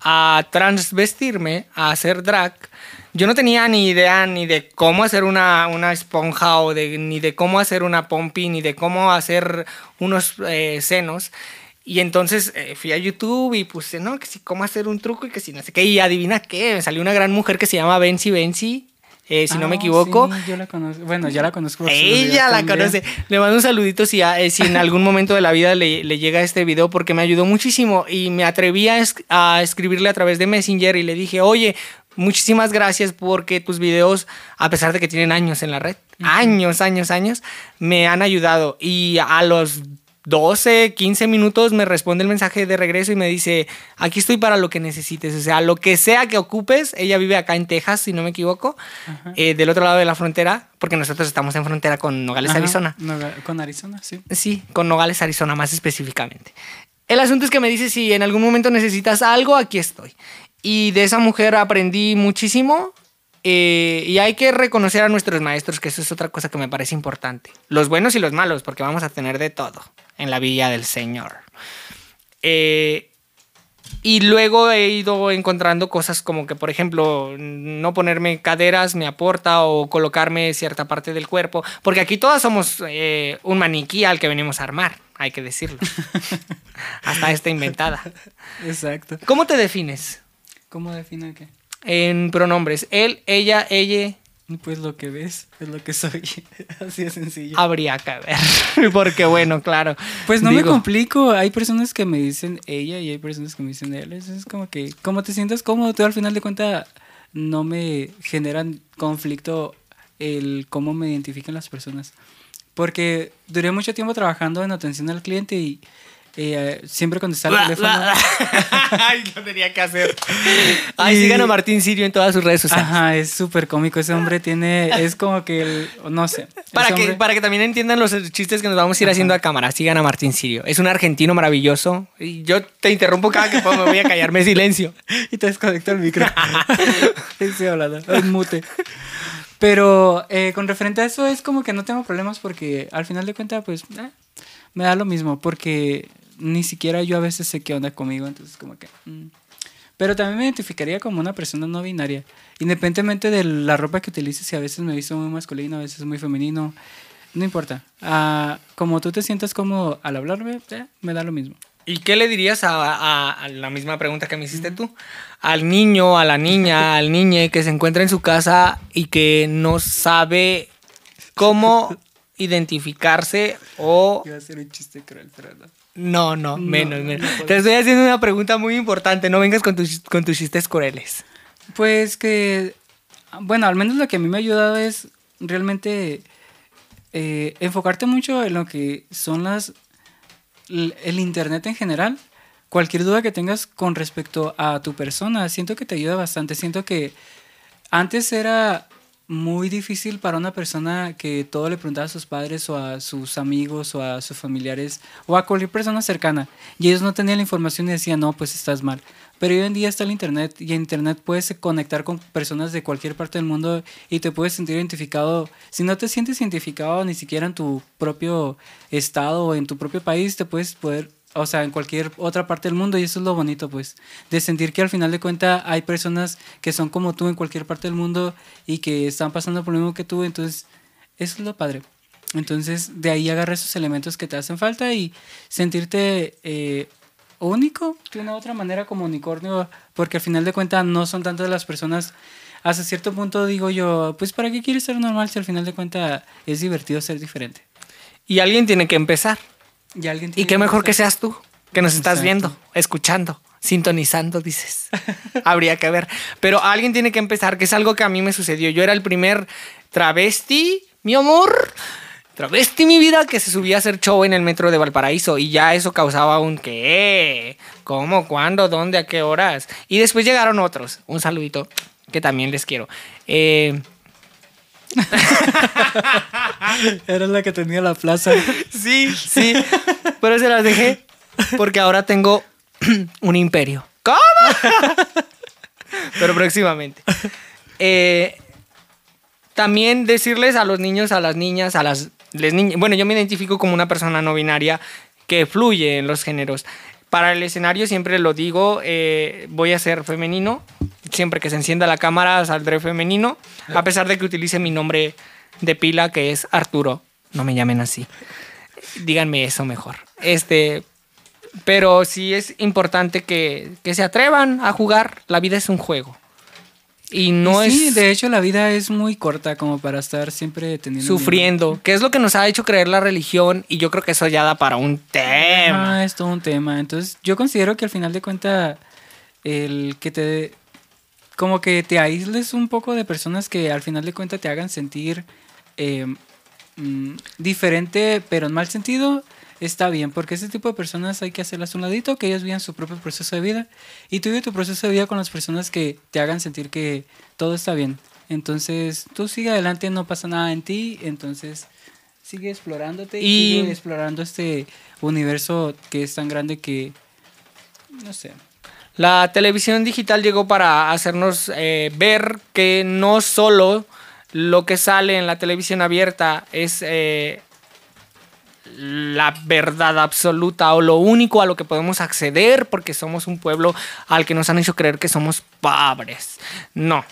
S2: a transvestirme, a hacer drag, yo no tenía ni idea ni de cómo hacer una, una esponja o de, ni de cómo hacer una pompi, ni de cómo hacer unos eh, senos. Y entonces eh, fui a YouTube y puse, no, que si cómo hacer un truco y que si no sé qué. Y adivina qué, me salió una gran mujer que se llama Benzi Benzi eh, si no me ah, equivoco.
S1: yo la conozco. Bueno, ya la conozco.
S2: Ella la conoce. Le mando un saludito si, eh, si en algún momento de la vida le, le, llega este video porque me ayudó muchísimo y me atreví a, a escribirle a través de Messenger y le dije, oye, muchísimas gracias porque tus videos, a pesar de que tienen años en la red, años, años, años, me han ayudado. Y a los 12, 15 minutos me responde el mensaje de regreso y me dice, aquí estoy para lo que necesites, o sea, lo que sea que ocupes, ella vive acá en Texas, si no me equivoco, eh, del otro lado de la frontera, porque nosotros estamos en frontera con Nogales, Arizona.
S1: con Arizona, sí.
S2: Sí, con Nogales, Arizona más específicamente. El asunto es que me dice, si en algún momento necesitas algo, aquí estoy. Y de esa mujer aprendí muchísimo, eh, y hay que reconocer a nuestros maestros, que eso es otra cosa que me parece importante. Los buenos y los malos, porque vamos a tener de todo en la villa del Señor. Eh, y luego he ido encontrando cosas como que, por ejemplo, no ponerme caderas me aporta o colocarme cierta parte del cuerpo, porque aquí todas somos eh, un maniquí al que venimos a armar, hay que decirlo. (laughs) Hasta esta inventada.
S1: Exacto.
S2: ¿Cómo te defines?
S1: ¿Cómo define qué?
S2: En pronombres. Él, ella, ella.
S1: Pues lo que ves es lo que soy. (laughs) Así de sencillo.
S2: Habría que ver. (laughs) Porque bueno, claro.
S1: Pues no me complico. Hay personas que me dicen ella y hay personas que me dicen él. es como que, como te sientas cómodo, tú al final de cuentas no me generan conflicto el cómo me identifican las personas. Porque duré mucho tiempo trabajando en atención al cliente y eh, siempre contestar el teléfono. (laughs)
S2: Ay, lo tenía que hacer. Ay, sigan a Martín Sirio en todas sus redes sociales.
S1: Ajá, es súper cómico. Ese hombre tiene. Es como que. El, no sé.
S2: Para que, para que también entiendan los chistes que nos vamos a ir haciendo a cámara. Sigan a Martín Sirio. Es un argentino maravilloso. Y yo te interrumpo cada que puedo. Me voy a callarme silencio. (laughs)
S1: y te desconecto el micro. (laughs) Estoy hablando. Es mute. Pero eh, con referente a eso, es como que no tengo problemas porque al final de cuentas, pues. Eh, me da lo mismo porque ni siquiera yo a veces sé qué onda conmigo, entonces como que... Mm. Pero también me identificaría como una persona no binaria, independientemente de la ropa que utilices, si a veces me visto muy masculino, a veces muy femenino, no importa. Ah, como tú te sientas como al hablarme, eh, me da lo mismo.
S2: ¿Y qué le dirías a, a, la misma pregunta que me hiciste tú? Al niño, a la niña, (laughs) al niñe que se encuentra en su casa y que no sabe cómo (laughs) identificarse o...
S1: Iba a ser un chiste cruel, pero no.
S2: No, no, menos, menos. Te estoy haciendo una pregunta muy importante. No vengas con tus, con tus chistes crueles.
S1: Pues que, bueno, al menos lo que a mí me ha ayudado es realmente eh, enfocarte mucho en lo que son las el internet en general. Cualquier duda que tengas con respecto a tu persona, siento que te ayuda bastante. Siento que antes era muy difícil para una persona que todo le preguntaba a sus padres o a sus amigos o a sus familiares o a cualquier persona cercana y ellos no tenían la información y decían, no, pues estás mal. Pero hoy en día está el Internet y en Internet puedes conectar con personas de cualquier parte del mundo y te puedes sentir identificado. Si no te sientes identificado ni siquiera en tu propio estado o en tu propio país, te puedes poder o sea, en cualquier otra parte del mundo y eso es lo bonito, pues, de sentir que al final de cuentas hay personas que son como tú en cualquier parte del mundo y que están pasando por lo mismo que tú, entonces, eso es lo padre. Entonces, de ahí agarra esos elementos que te hacen falta y sentirte eh, único de una otra manera como unicornio, porque al final de cuentas no son tantas las personas. Hasta cierto punto digo yo, pues ¿para qué quieres ser normal si al final de cuentas es divertido ser diferente?
S2: Y alguien tiene que empezar.
S1: Y,
S2: y qué mejor que seas tú, que nos estás viendo, escuchando, sintonizando, dices. (laughs) Habría que ver. Pero alguien tiene que empezar, que es algo que a mí me sucedió. Yo era el primer travesti, mi amor. Travesti mi vida que se subía a hacer show en el metro de Valparaíso y ya eso causaba un qué, cómo, cuándo, dónde, a qué horas. Y después llegaron otros. Un saludito que también les quiero. Eh, (laughs)
S1: Era la que tenía la plaza.
S2: Sí, sí. Pero se las dejé porque ahora tengo (clears throat) un imperio. ¿Cómo? (laughs) Pero próximamente. Eh, también decirles a los niños, a las niñas, a las niñas. Bueno, yo me identifico como una persona no binaria que fluye en los géneros. Para el escenario siempre lo digo, eh, voy a ser femenino. Siempre que se encienda la cámara saldré femenino, a pesar de que utilice mi nombre de pila que es Arturo. No me llamen así. Díganme eso mejor. Este, pero sí es importante que, que se atrevan a jugar. La vida es un juego. Y no
S1: sí,
S2: es.
S1: de hecho, la vida es muy corta como para estar siempre teniendo.
S2: Sufriendo. Que es lo que nos ha hecho creer la religión. Y yo creo que eso ya da para un tema.
S1: Ah, es todo un tema. Entonces, yo considero que al final de cuentas, el que te. Como que te aísles un poco de personas que al final de cuentas te hagan sentir eh, mm, diferente, pero en mal sentido está bien, porque ese tipo de personas hay que hacerlas un ladito, que ellas vivan su propio proceso de vida y tú vive tu proceso de vida con las personas que te hagan sentir que todo está bien. Entonces, tú sigue adelante, no pasa nada en ti, entonces sigue explorándote y, sigue explorando este universo que es tan grande que, no sé.
S2: La televisión digital llegó para hacernos eh, ver que no solo lo que sale en la televisión abierta es eh, la verdad absoluta o lo único a lo que podemos acceder porque somos un pueblo al que nos han hecho creer que somos pobres. No.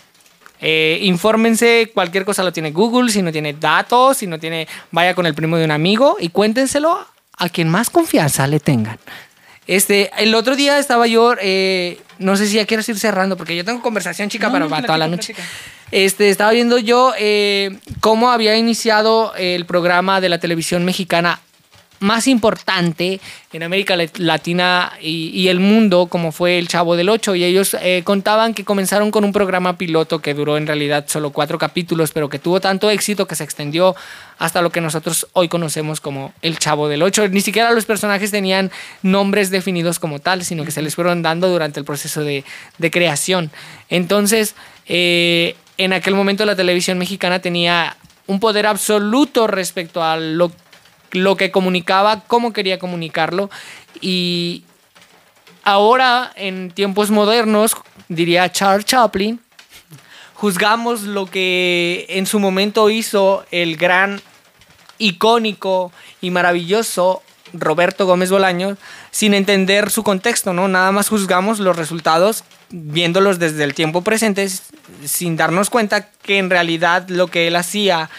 S2: Eh, infórmense, cualquier cosa lo tiene Google, si no tiene datos, si no tiene, vaya con el primo de un amigo y cuéntenselo a quien más confianza le tengan. Este, el otro día estaba yo, eh, no sé si ya quieres ir cerrando, porque yo tengo conversación, chica, para, toda la noche. Este, estaba viendo yo eh, cómo había iniciado el programa de la televisión mexicana más importante en América Latina y, el mundo, como fue El Chavo del Ocho. Y ellos eh, contaban que comenzaron con un programa piloto que duró en realidad solo cuatro capítulos, pero que tuvo tanto éxito que se extendió hasta lo que nosotros hoy conocemos como El Chavo del Ocho. Ni siquiera los personajes tenían nombres definidos como tal, sino que se les fueron dando durante el proceso de, creación. Entonces, eh, en aquel momento la televisión mexicana tenía un poder absoluto respecto a lo que lo que comunicaba, cómo quería comunicarlo. Y ahora, en tiempos modernos, diría Charles Chaplin, juzgamos lo que en su momento hizo el gran, icónico y maravilloso Roberto Gómez Bolaños sin entender su contexto, ¿no? Nada más juzgamos los resultados viéndolos desde el tiempo presente sin darnos cuenta que en realidad lo que él hacía,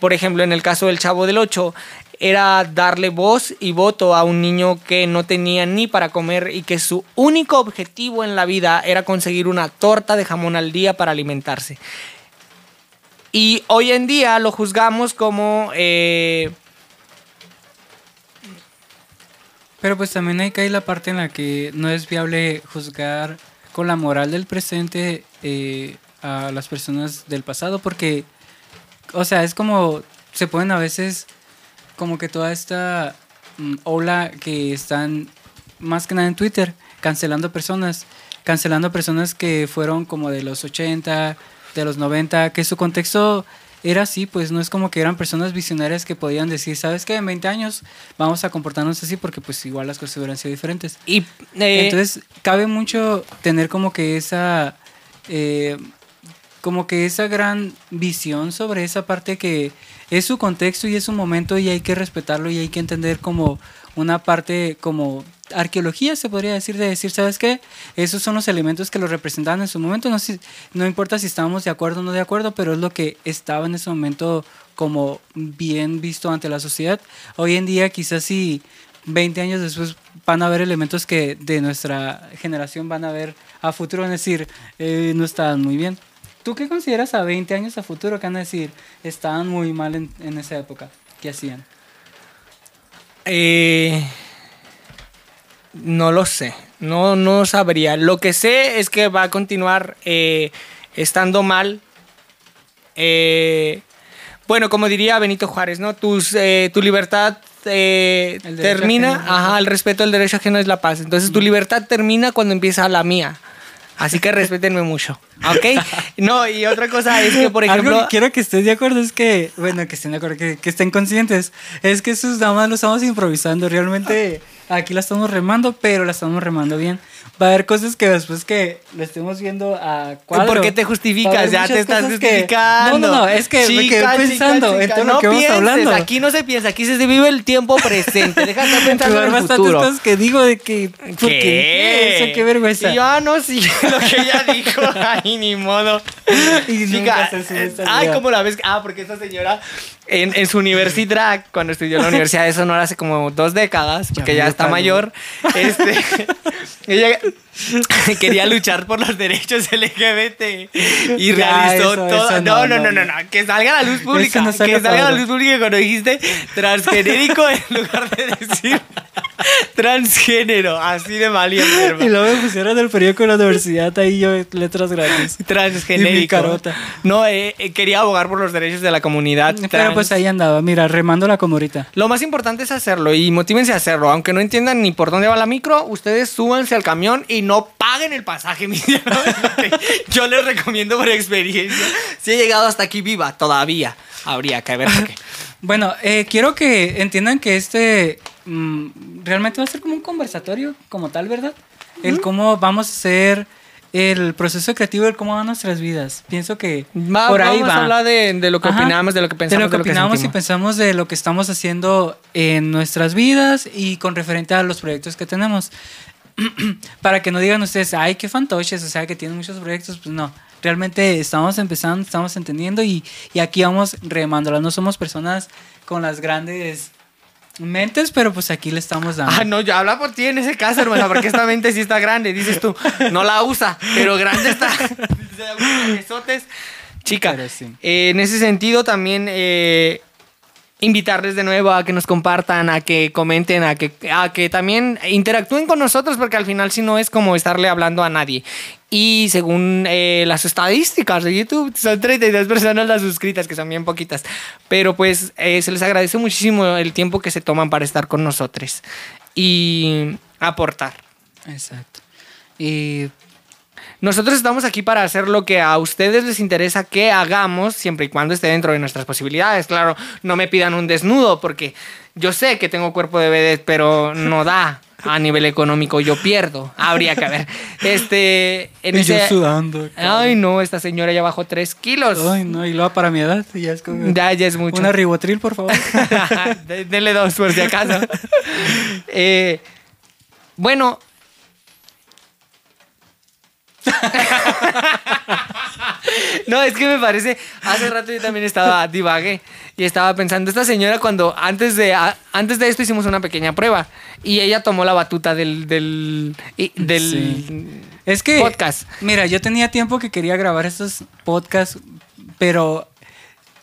S2: por ejemplo, en el caso del Chavo del Ocho, era darle voz y voto a un niño que no tenía ni para comer y que su único objetivo en la vida era conseguir una torta de jamón al día para alimentarse. Y hoy en día lo juzgamos como... Eh,
S1: Pero pues también hay que hay la parte en la que no es viable juzgar con la moral del presente eh, a las personas del pasado porque, o sea, es como se ponen a veces como que toda esta mm, ola que están más que nada en Twitter, cancelando personas, cancelando personas que fueron como de los 80, de los 90, que su contexto era así, pues no es como que eran personas visionarias que podían decir, ¿sabes qué? En 20 años vamos a comportarnos así porque pues igual las cosas hubieran sido diferentes.
S2: Y eh,
S1: Entonces, cabe mucho tener como que esa. eh, como que esa gran visión sobre esa parte que es su contexto y es su momento y hay que respetarlo y hay que entender como una parte como arqueología se podría decir de decir sabes qué esos son los elementos que lo representaban en su momento. No sé- no importa si estábamos de acuerdo o no de acuerdo pero es lo que estaba en ese momento como bien visto ante la sociedad. Hoy en día quizás si 20 años después van a haber elementos que de nuestra generación van a ver a futuro, a decir, eh, no estaban muy bien. ¿Tú qué consideras a 20 años a futuro que van a decir, estaban muy mal en, en esa época? ¿Qué hacían?
S2: Eh, no lo sé, no, no sabría. Lo que sé es que va a continuar eh, estando mal. Eh, bueno, como diría Benito Juárez, ¿no? Tus, tu libertad termina,
S1: ajeno
S2: ajá, el respeto al derecho ajeno es la paz. Entonces tu libertad termina cuando empieza la mía. Así que (laughs) respétenme mucho, ¿ok? No, y otra cosa es que, por
S1: Algo
S2: ejemplo...
S1: que quiero que estés de acuerdo es que, bueno, que estén de acuerdo, que, que estén conscientes, es que sus damas lo estamos improvisando, realmente aquí la estamos remando, pero la estamos remando bien. Va a haber cosas que después que lo estemos viendo a cuadro.
S2: ¿Por qué te justificas? Ya te estás
S1: cosas que-
S2: justificando.
S1: No, no, no, es que me quedé
S2: Chica, chica,
S1: pensando en
S2: chica,
S1: todo
S2: no
S1: lo que vamos
S2: pienses,
S1: hablando.
S2: Aquí no se piensa, aquí se vive el tiempo presente. Deja de estar (laughs) pensando en el futuro.
S1: cosas que digo de que... ¿por qué? Eso, qué vergüenza.
S2: Y yo, ah, no, sí, (laughs) lo que ella dijo. Ay, (laughs) ni modo.
S1: Y
S2: Chica,
S1: esta
S2: ay. ¿cómo la ves? Ah, porque esta señora en, en su universidad, cuando estudió en la Universidad de Sonora hace como dos décadas, porque ya
S1: dio
S2: está mayor, este, (laughs) ella (laughs) quería luchar por los derechos (laughs) LGBT y
S1: Ya,
S2: realizó
S1: eso,
S2: todo.
S1: eso
S2: no,
S1: no,
S2: no, no,
S1: no,
S2: que salga a la luz pública.
S1: no
S2: que salga a la luz pública cuando dijiste transgenérico en (laughs) lugar de decir transgénero, así de valiente,
S1: Y
S2: hermano.
S1: luego me pusieron el periódico de la universidad, ahí yo letras gratis.
S2: Transgenérico.
S1: Y mi carota.
S2: No, eh, eh, quería abogar por los derechos de la comunidad.
S1: Pero
S2: trans.
S1: pues ahí andaba, mira, remándola como ahorita.
S2: Lo más importante es hacerlo y motívense a hacerlo. Aunque no entiendan ni por dónde va la micro, ustedes súbanse al camión y no paguen el pasaje. (laughs) Yo les recomiendo por experiencia. Si he llegado hasta aquí viva, todavía habría que ver por qué. (laughs)
S1: Bueno, eh, quiero que entiendan que este mm, realmente va a ser como un conversatorio como tal, ¿verdad? El cómo vamos a hacer el proceso creativo, el cómo van nuestras vidas. Pienso que
S2: Va-
S1: por ahí
S2: vamos
S1: va.
S2: a hablar de, de lo que
S1: Ajá.
S2: opinamos, de lo que pensamos,
S1: de lo que opinamos y pensamos de lo que estamos haciendo en nuestras vidas y con referente a los proyectos que tenemos. (clears throat) Para que no digan ustedes, ay, qué fantoches, o sea, que tienen muchos proyectos, pues no. Realmente estamos empezando, estamos entendiendo y, y aquí vamos remándolas. No somos personas con las grandes mentes, pero pues aquí le estamos dando.
S2: Ah, no, ya habla por ti en ese caso, hermana, porque esta mente sí está grande, dices tú. No la usa, pero grande está. (laughs) Chica,
S1: sí.
S2: eh, en ese sentido también eh, invitarles de nuevo a que nos compartan, a que comenten, a que, a que también interactúen con nosotros, porque al final si no es como estarle hablando a nadie. Y según eh, las estadísticas de YouTube, son 32 personas las suscritas, que son bien poquitas. Pero pues eh, se les agradece muchísimo el tiempo que se toman para estar con nosotros y aportar.
S1: Exacto. Y
S2: Nosotros estamos aquí para hacer lo que a ustedes les interesa que hagamos, siempre y cuando esté dentro de nuestras posibilidades. Claro, no me pidan un desnudo, porque yo sé que tengo cuerpo de vedette, pero no da. A nivel económico yo pierdo. Habría que ver. Este. En
S1: y yo sudando.
S2: Ay, no, esta señora ya bajó 3 kilos.
S1: Ay, no, y luego para mi edad, ya es como...
S2: Ya, ya es mucho.
S1: Una ribotril, por favor. (laughs)
S2: De- Denle dos por si acaso. (laughs) Eh, bueno. (laughs) no, es que me parece. Hace rato yo también estaba divagué y estaba pensando, esta señora cuando antes de, a- antes de esto hicimos una pequeña prueba y ella tomó la batuta del, del, y- del
S1: Sí. Es que,
S2: podcast.
S1: mira, yo tenía tiempo que quería grabar estos podcasts, pero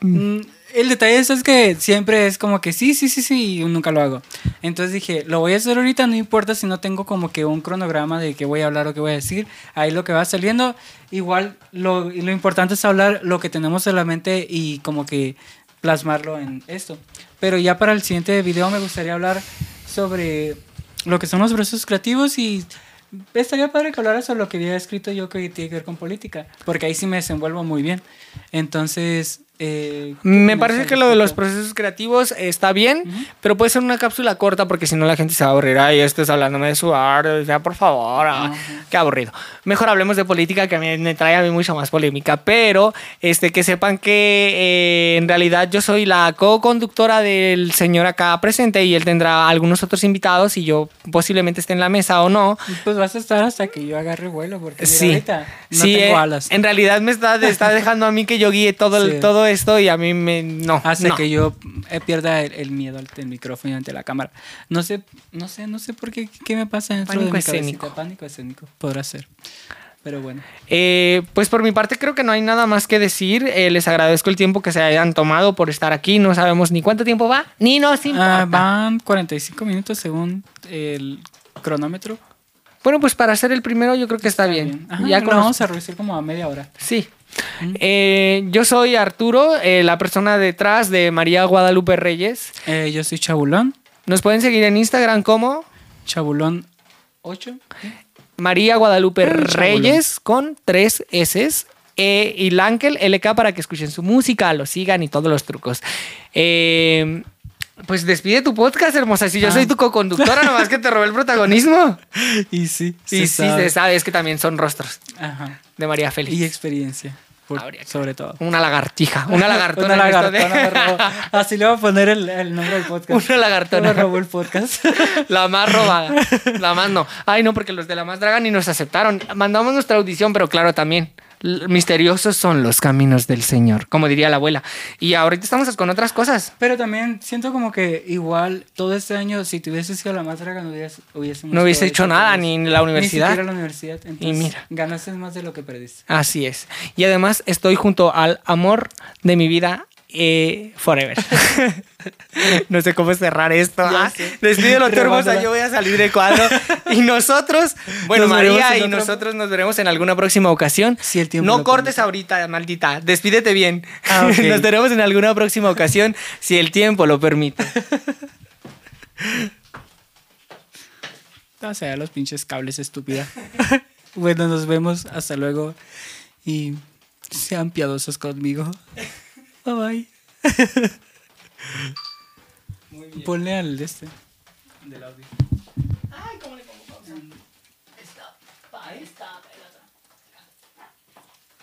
S1: mm, el detalle es que siempre es como que sí, sí, sí, sí, y nunca lo hago. Entonces dije, lo voy a hacer ahorita, no importa si no tengo como que un cronograma de qué voy a hablar o qué voy a decir. Ahí lo que va saliendo, igual lo, lo importante es hablar lo que tenemos en la mente y como que plasmarlo en esto. Pero ya para el siguiente video me gustaría hablar sobre lo que son los procesos creativos y estaría padre que hablara sobre lo que había escrito yo que tiene que ver con política, porque ahí sí me desenvuelvo muy bien. Entonces, eh,
S2: Me parece que lo de los procesos creativos está bien, pero puede ser una cápsula corta porque si no la gente se va a aburrir. Ay, esto es hablándome de su arte, ya por favor, ah, qué aburrido. Mejor hablemos de política que a mí me trae a mí mucha más polémica, pero este, que sepan que eh, en realidad yo soy la co-conductora del señor acá presente y él tendrá algunos otros invitados y yo posiblemente esté en la mesa o no.
S1: Pues vas a estar hasta que yo agarre vuelo porque mira,
S2: Sí,
S1: ahorita no
S2: sí,
S1: tengo
S2: eh,
S1: alas.
S2: en realidad me está, está dejando a mí que yo guíe todo, el-
S1: Sí.
S2: todo esto y a mí me... No,
S1: Hace
S2: no.
S1: que yo eh, pierda el, el miedo al el micrófono y ante la cámara. No sé, no sé, no sé por qué, qué me pasa dentro
S2: Pánico
S1: de mi
S2: escénico.
S1: cabecita. Pánico escénico. Podrá ser. Pero bueno.
S2: Eh, pues por mi parte creo que no hay nada más que decir. Eh, les agradezco el tiempo que se hayan tomado por estar aquí. No sabemos ni cuánto tiempo va, ni nos importa.
S1: Ah, van 45 minutos según el cronómetro.
S2: Bueno, pues para ser el primero yo creo que está, bien.
S1: Ajá,
S2: ya
S1: lo
S2: con
S1: vamos a reducir como a media hora.
S2: Sí. Eh, yo soy Arturo, eh, la persona detrás de María Guadalupe Reyes.
S1: Eh, yo soy Chabulón.
S2: Nos pueden seguir en Instagram como
S1: Chabulón 8.
S2: María Guadalupe
S1: Chabulón.
S2: Reyes con tres S. eh, y Lankel LK para que escuchen su música, lo sigan y todos los trucos. Eh, pues despide tu podcast, hermosa. Si yo
S1: Ah.
S2: soy tu co-conductora, (laughs) nomás que te robé el protagonismo.
S1: Y sí,
S2: Y sí, se sabe, es que también son rostros
S1: Ajá.
S2: de María Félix.
S1: Y experiencia. Por- sobre todo.
S2: Una lagartija, una (laughs) lagartona.
S1: Una
S2: de-
S1: lagartona me robó. (laughs) Así le voy a poner el, el nombre del podcast.
S2: Una lagartona.
S1: Me robó el podcast. (laughs)
S2: La más robada. La más no. Ay, no, porque los de la más draga ni nos aceptaron. Mandamos nuestra audición, pero claro, también. Misteriosos son los caminos del Señor, como diría la abuela. Y ahorita estamos con otras cosas.
S1: Pero también siento como que igual todo este año, si te hubiese sido la más draga, no hubiésemos
S2: No hubiese hecho nada, ni en la universidad.
S1: Ni siquiera la universidad. Entonces,
S2: mira.
S1: Ganaste más de lo que perdiste.
S2: Así es. Y además estoy junto al amor de mi vida eh, forever. (laughs) no sé cómo cerrar esto. Ah. Despídelo tú, hermosa. Yo voy a salir de cuadro. Y nosotros, bueno,
S1: Nos
S2: María y nosotros nos veremos en alguna próxima ocasión.
S1: Si el tiempo
S2: no cortes
S1: permite.
S2: ahorita, maldita. Despídete bien.
S1: Ah, (laughs)
S2: nos veremos en alguna próxima ocasión, si el tiempo lo permite. (laughs)
S1: O sea, los pinches cables, estúpida. bueno, nos vemos. Hasta luego. Y sean piadosos conmigo. Bye bye. Ponle al de este. Del audio.